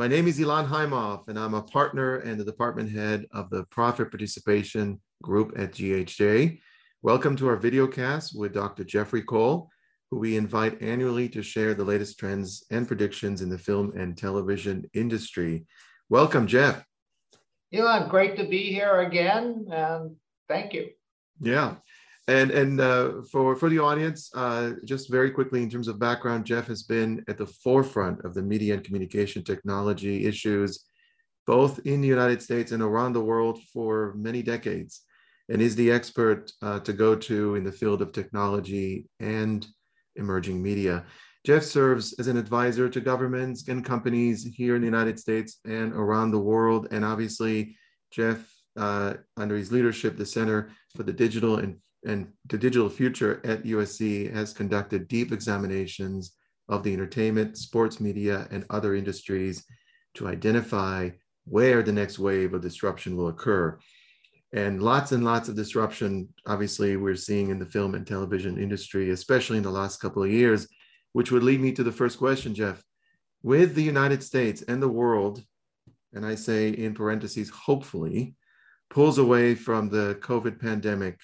My name is Ilan Haimoff, and I'm a partner and the department head of the Profit Participation Group at GHJ. Welcome to our video cast with Dr. Jeffrey Cole, who we invite annually to share the latest trends and predictions in the film and television industry. Welcome, Jeff. Ilan, great to be here again, and thank you. Yeah. And and uh, for for the audience, uh, just very quickly in terms of background, Jeff has been at the forefront of the media and communication technology issues, both in the United States and around the world for many decades, and is the expert uh, to go to in the field of technology and emerging media. Jeff serves as an advisor to governments and companies here in the United States and around the world, and obviously, Jeff, uh, under his leadership, the Center for the Digital and and the Digital Future at USC has conducted deep examinations of the entertainment, sports media, and other industries to identify where the next wave of disruption will occur. And lots and lots of disruption, obviously, we're seeing in the film and television industry, especially in the last couple of years, which would lead me to the first question, Jeff. With the United States and the world, and I say in parentheses, hopefully, pulls away from the COVID pandemic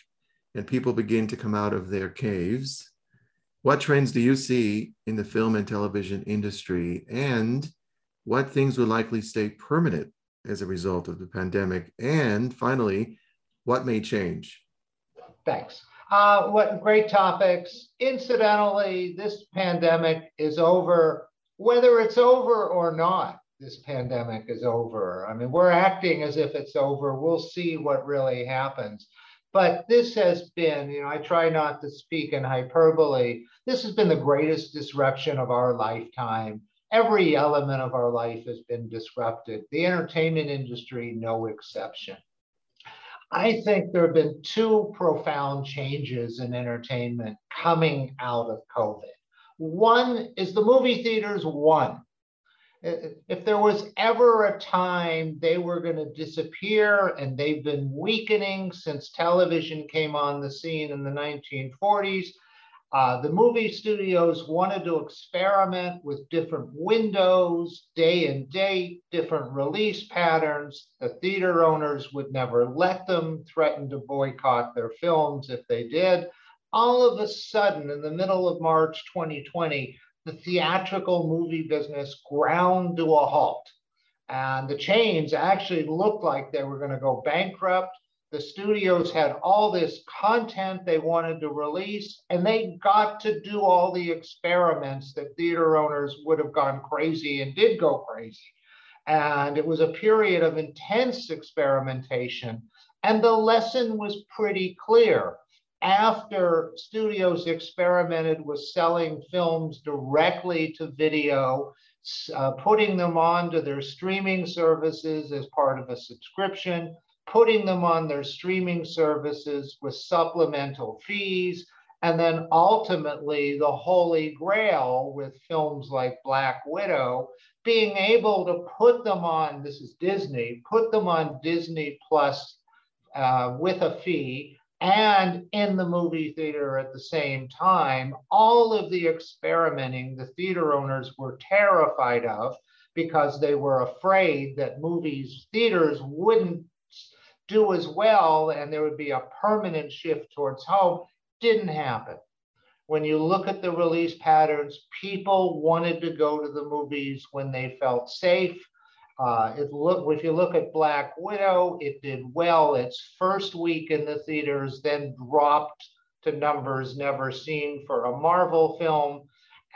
and people begin to come out of their caves, what trends do you see in the film and television industry? And what things will likely stay permanent as a result of the pandemic? And finally, what may change? Thanks. Uh, what great topics. Incidentally, this pandemic is over, whether it's over or not. This pandemic is over. I mean, we're acting as if it's over. We'll see what really happens. But this has been, you know, I try not to speak in hyperbole. This has been the greatest disruption of our lifetime. Every element of our life has been disrupted. The entertainment industry, no exception. I think there have been two profound changes in entertainment coming out of COVID. One is the movie theaters won if there was ever a time they were going to disappear, and they've been weakening since television came on the scene in the 1940s, uh, the movie studios wanted to experiment with different windows, day and date, different release patterns. The theater owners would never let them, threaten to boycott their films if they did. All of a sudden, in the middle of March 2020, the theatrical movie business ground to a halt. And the chains actually looked like they were going to go bankrupt. The studios had all this content they wanted to release, and they got to do all the experiments that theater owners would have gone crazy and did go crazy. And it was a period of intense experimentation. And the lesson was pretty clear after studios experimented with selling films directly to video, uh, putting them onto their streaming services as part of a subscription, putting them on their streaming services with supplemental fees, and then ultimately the holy grail with films like Black Widow, being able to put them on, this is Disney, put them on Disney Plus uh, with a fee and in the movie theater at the same time, all of the experimenting the theater owners were terrified of because they were afraid that movies, theaters wouldn't do as well and there would be a permanent shift towards home. Didn't happen. When you look at the release patterns, people wanted to go to the movies when they felt safe uh, it look if you look at Black Widow, it did well its first week in the theaters, then dropped to numbers never seen for a Marvel film.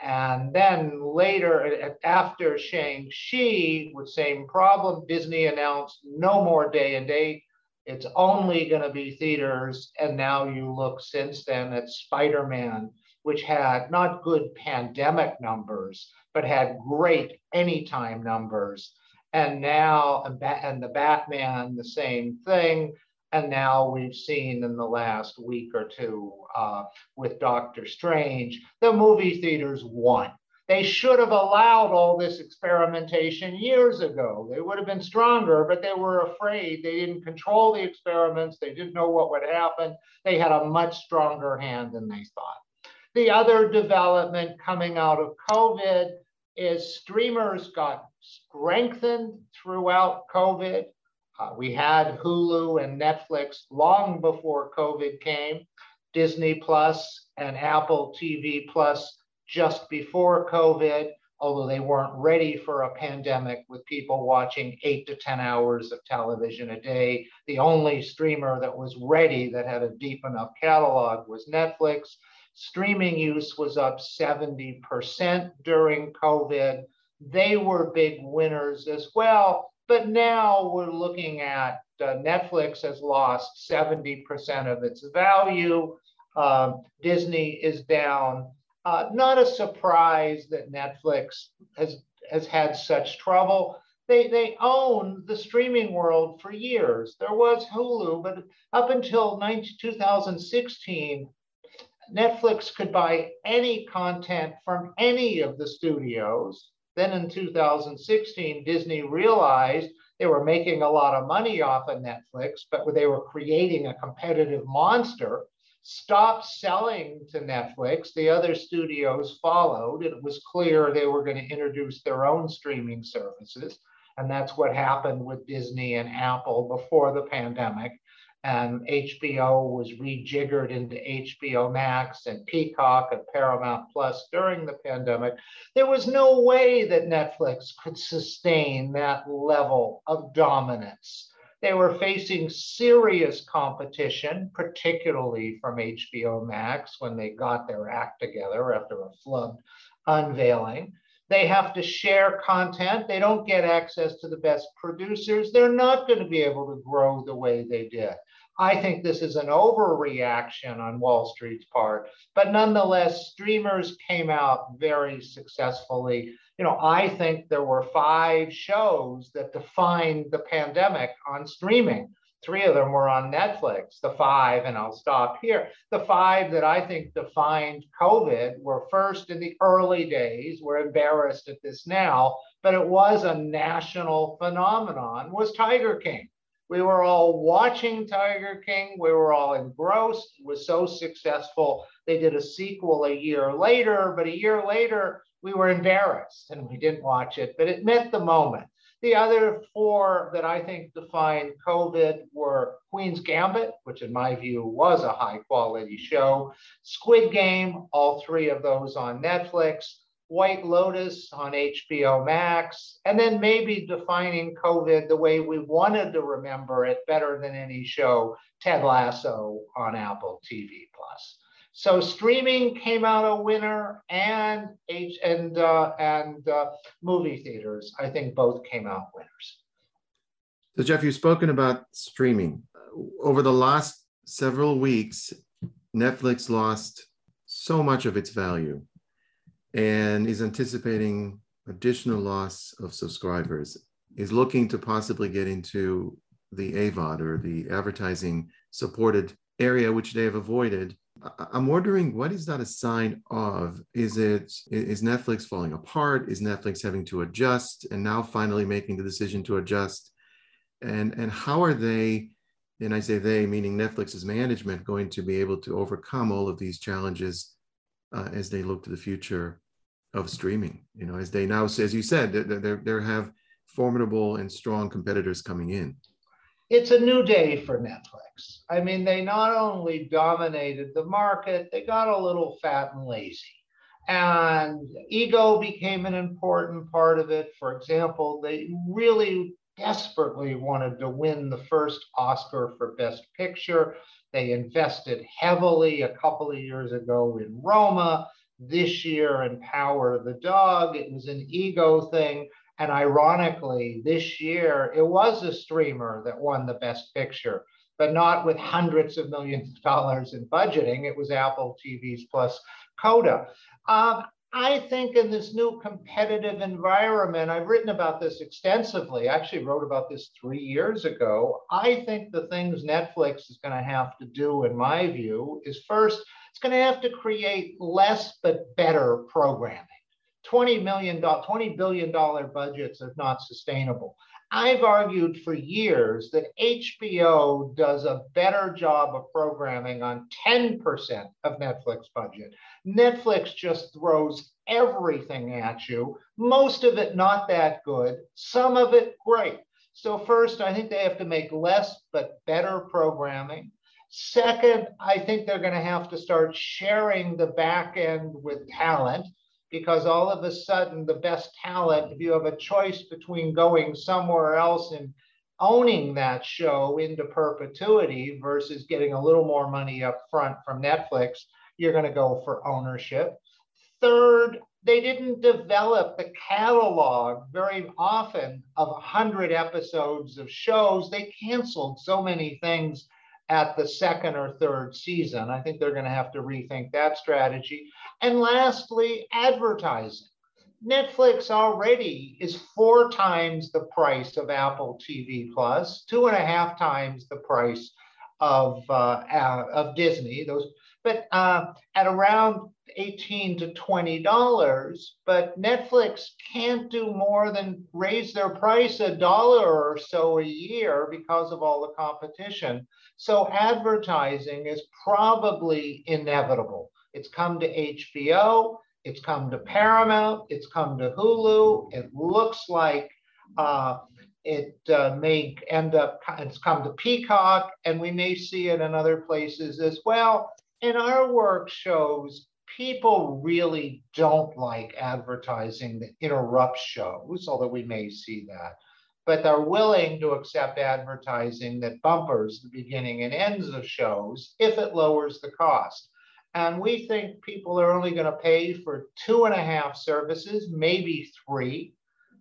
And then later, after Shang-Chi, with same problem, Disney announced no more day and date. It's only going to be theaters. And now you look since then at Spider-Man, which had not good pandemic numbers, but had great anytime numbers and now and the Batman the same thing. And now we've seen in the last week or two uh, with Doctor Strange, the movie theaters won. They should have allowed all this experimentation years ago. They would have been stronger, but they were afraid. They didn't control the experiments. They didn't know what would happen. They had a much stronger hand than they thought. The other development coming out of COVID is streamers got strengthened throughout COVID. Uh, we had Hulu and Netflix long before COVID came, Disney Plus and Apple TV Plus just before COVID although they weren't ready for a pandemic with people watching eight to 10 hours of television a day. The only streamer that was ready that had a deep enough catalog was Netflix. Streaming use was up 70% during COVID. They were big winners as well. But now we're looking at uh, Netflix has lost 70% of its value. Um, Disney is down uh, not a surprise that Netflix has has had such trouble. They they own the streaming world for years. There was Hulu, but up until 19, 2016, Netflix could buy any content from any of the studios. Then in 2016, Disney realized they were making a lot of money off of Netflix, but they were creating a competitive monster stopped selling to Netflix. The other studios followed. It was clear they were going to introduce their own streaming services. And that's what happened with Disney and Apple before the pandemic. And HBO was rejiggered into HBO Max and Peacock and Paramount Plus during the pandemic. There was no way that Netflix could sustain that level of dominance they were facing serious competition, particularly from HBO Max when they got their act together after a flood unveiling. They have to share content. They don't get access to the best producers. They're not going to be able to grow the way they did. I think this is an overreaction on Wall Street's part, but nonetheless, streamers came out very successfully you know, I think there were five shows that defined the pandemic on streaming. Three of them were on Netflix, the five, and I'll stop here. The five that I think defined COVID were first in the early days, we're embarrassed at this now, but it was a national phenomenon, was Tiger King. We were all watching Tiger King. We were all engrossed. It was so successful. They did a sequel a year later, but a year later, we were embarrassed and we didn't watch it, but it meant the moment. The other four that I think defined COVID were Queen's Gambit, which in my view was a high quality show, Squid Game, all three of those on Netflix, White Lotus on HBO Max, and then maybe defining COVID the way we wanted to remember it better than any show, Ted Lasso on Apple TV Plus. So streaming came out a winner, and H and uh, and uh, movie theaters, I think both came out winners. So Jeff, you've spoken about streaming over the last several weeks. Netflix lost so much of its value, and is anticipating additional loss of subscribers. Is looking to possibly get into the AVOD or the advertising supported area, which they have avoided I'm wondering what is that a sign of? Is it is Netflix falling apart? Is Netflix having to adjust and now finally making the decision to adjust? And and how are they, and I say they, meaning Netflix's management, going to be able to overcome all of these challenges uh, as they look to the future of streaming? You know, as they now, as you said, there they have formidable and strong competitors coming in it's a new day for Netflix. I mean, they not only dominated the market, they got a little fat and lazy. And ego became an important part of it. For example, they really desperately wanted to win the first Oscar for Best Picture. They invested heavily a couple of years ago in Roma, this year in Power of the Dog. It was an ego thing. And ironically, this year it was a streamer that won the Best Picture, but not with hundreds of millions of dollars in budgeting. It was Apple TV's plus Coda. Um, I think in this new competitive environment, I've written about this extensively. I actually wrote about this three years ago. I think the things Netflix is going to have to do, in my view, is first, it's going to have to create less but better programming. 20 million, 20 billion dollar budgets are not sustainable. I've argued for years that HBO does a better job of programming on 10% of Netflix budget. Netflix just throws everything at you, most of it not that good, some of it great. So, first, I think they have to make less but better programming. Second, I think they're going to have to start sharing the back end with talent because all of a sudden, the best talent, if you have a choice between going somewhere else and owning that show into perpetuity versus getting a little more money up front from Netflix, you're going to go for ownership. Third, they didn't develop the catalog very often of 100 episodes of shows. They canceled so many things at the second or third season. I think they're going to have to rethink that strategy. And lastly, advertising. Netflix already is four times the price of Apple TV Plus, two and a half times the price of uh, uh, of Disney. Those, but uh, at around 18 to 20 dollars. But Netflix can't do more than raise their price a dollar or so a year because of all the competition. So advertising is probably inevitable. It's come to HBO. It's come to Paramount. It's come to Hulu. It looks like uh, it uh, may end up, it's come to Peacock, and we may see it in other places as well. And our work shows people really don't like advertising that interrupts shows, although we may see that. But they're willing to accept advertising that bumpers the beginning and ends of shows if it lowers the cost. And we think people are only going to pay for two and a half services, maybe three.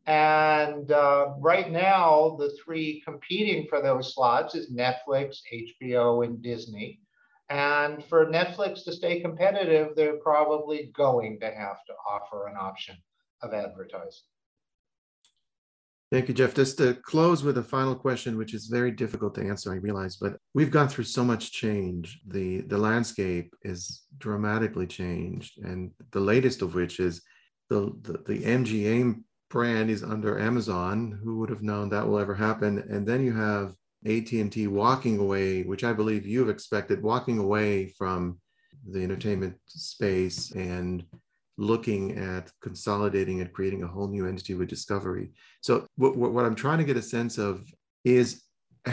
And uh, right now, the three competing for those slots is Netflix, HBO, and Disney. And for Netflix to stay competitive, they're probably going to have to offer an option of advertising. Thank you, Jeff. Just to close with a final question, which is very difficult to answer, I realize, but we've gone through so much change. The, the landscape is dramatically changed. And the latest of which is the, the, the MGM brand is under Amazon. Who would have known that will ever happen? And then you have AT&T walking away, which I believe you've expected, walking away from the entertainment space and looking at consolidating and creating a whole new entity with Discovery. So what, what I'm trying to get a sense of is,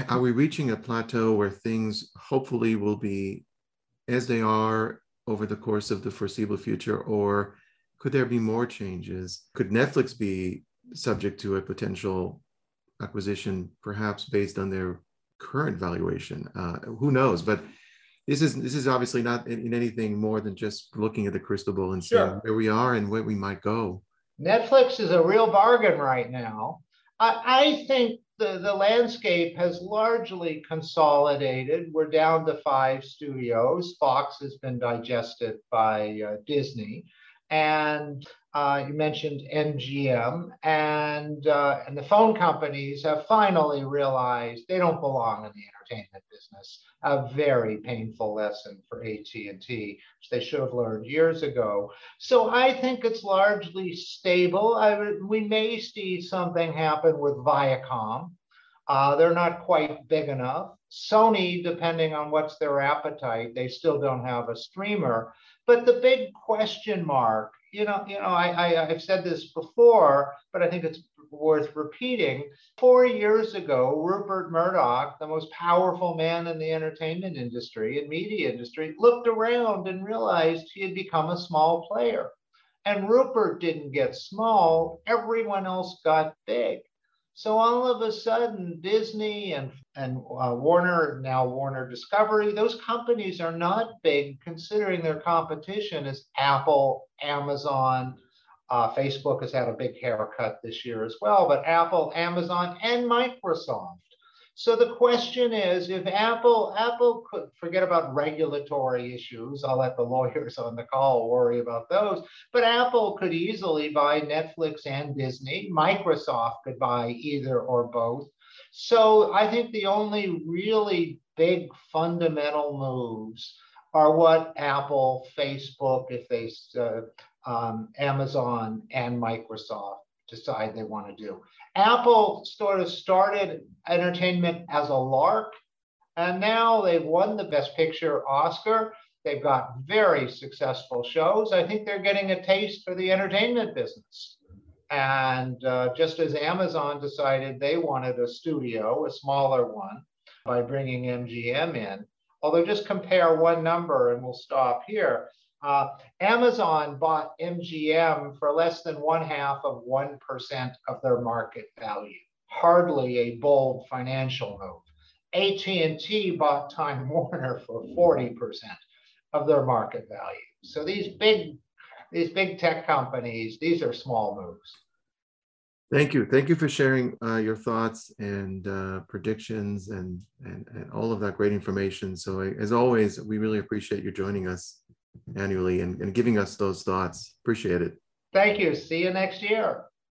are we reaching a plateau where things hopefully will be as they are over the course of the foreseeable future, or could there be more changes? Could Netflix be subject to a potential acquisition, perhaps based on their current valuation? Uh, who knows? But this is this is obviously not in, in, anything more than just looking at the crystal ball and seeing where we are and where we might go. Netflix is a real bargain right now. I, I think the, the landscape has largely consolidated. We're down to five studios. Fox has been digested by uh, Disney. And uh, you mentioned MGM, and uh, and the phone companies have finally realized they don't belong in the entertainment business. A very painful lesson for AT&T, which they should have learned years ago. So I think it's largely stable. I, we may see something happen with Viacom. Uh, they're not quite big enough. Sony, depending on what's their appetite, they still don't have a streamer. But the big question mark you know, you know, I, I have said this before, but I think it's worth repeating. Four years ago, Rupert Murdoch, the most powerful man in the entertainment industry and media industry, looked around and realized he had become a small player. And Rupert didn't get small; everyone else got big. So all of a sudden, Disney and, and uh, Warner, now Warner Discovery, those companies are not big considering their competition is Apple, Amazon. Uh, Facebook has had a big haircut this year as well, but Apple, Amazon, and Microsoft. So the question is, if Apple, Apple could forget about regulatory issues, I'll let the lawyers on the call worry about those, but Apple could easily buy Netflix and Disney. Microsoft could buy either or both. So I think the only really big fundamental moves are what Apple, Facebook, if they, uh, um, Amazon, and Microsoft decide they want to do. Apple sort of started entertainment as a lark, and now they've won the Best Picture Oscar. They've got very successful shows. I think they're getting a taste for the entertainment business. And uh, just as Amazon decided they wanted a studio, a smaller one, by bringing MGM in, although just compare one number and we'll stop here. Uh, Amazon bought MGM for less than one half of 1% of their market value. Hardly a bold financial move. AT&T bought Time Warner for 40% of their market value. So these big these big tech companies, these are small moves. Thank you. Thank you for sharing uh, your thoughts and uh, predictions and, and, and all of that great information. So as always, we really appreciate you joining us annually and, and giving us those thoughts. Appreciate it. Thank you. See you next year.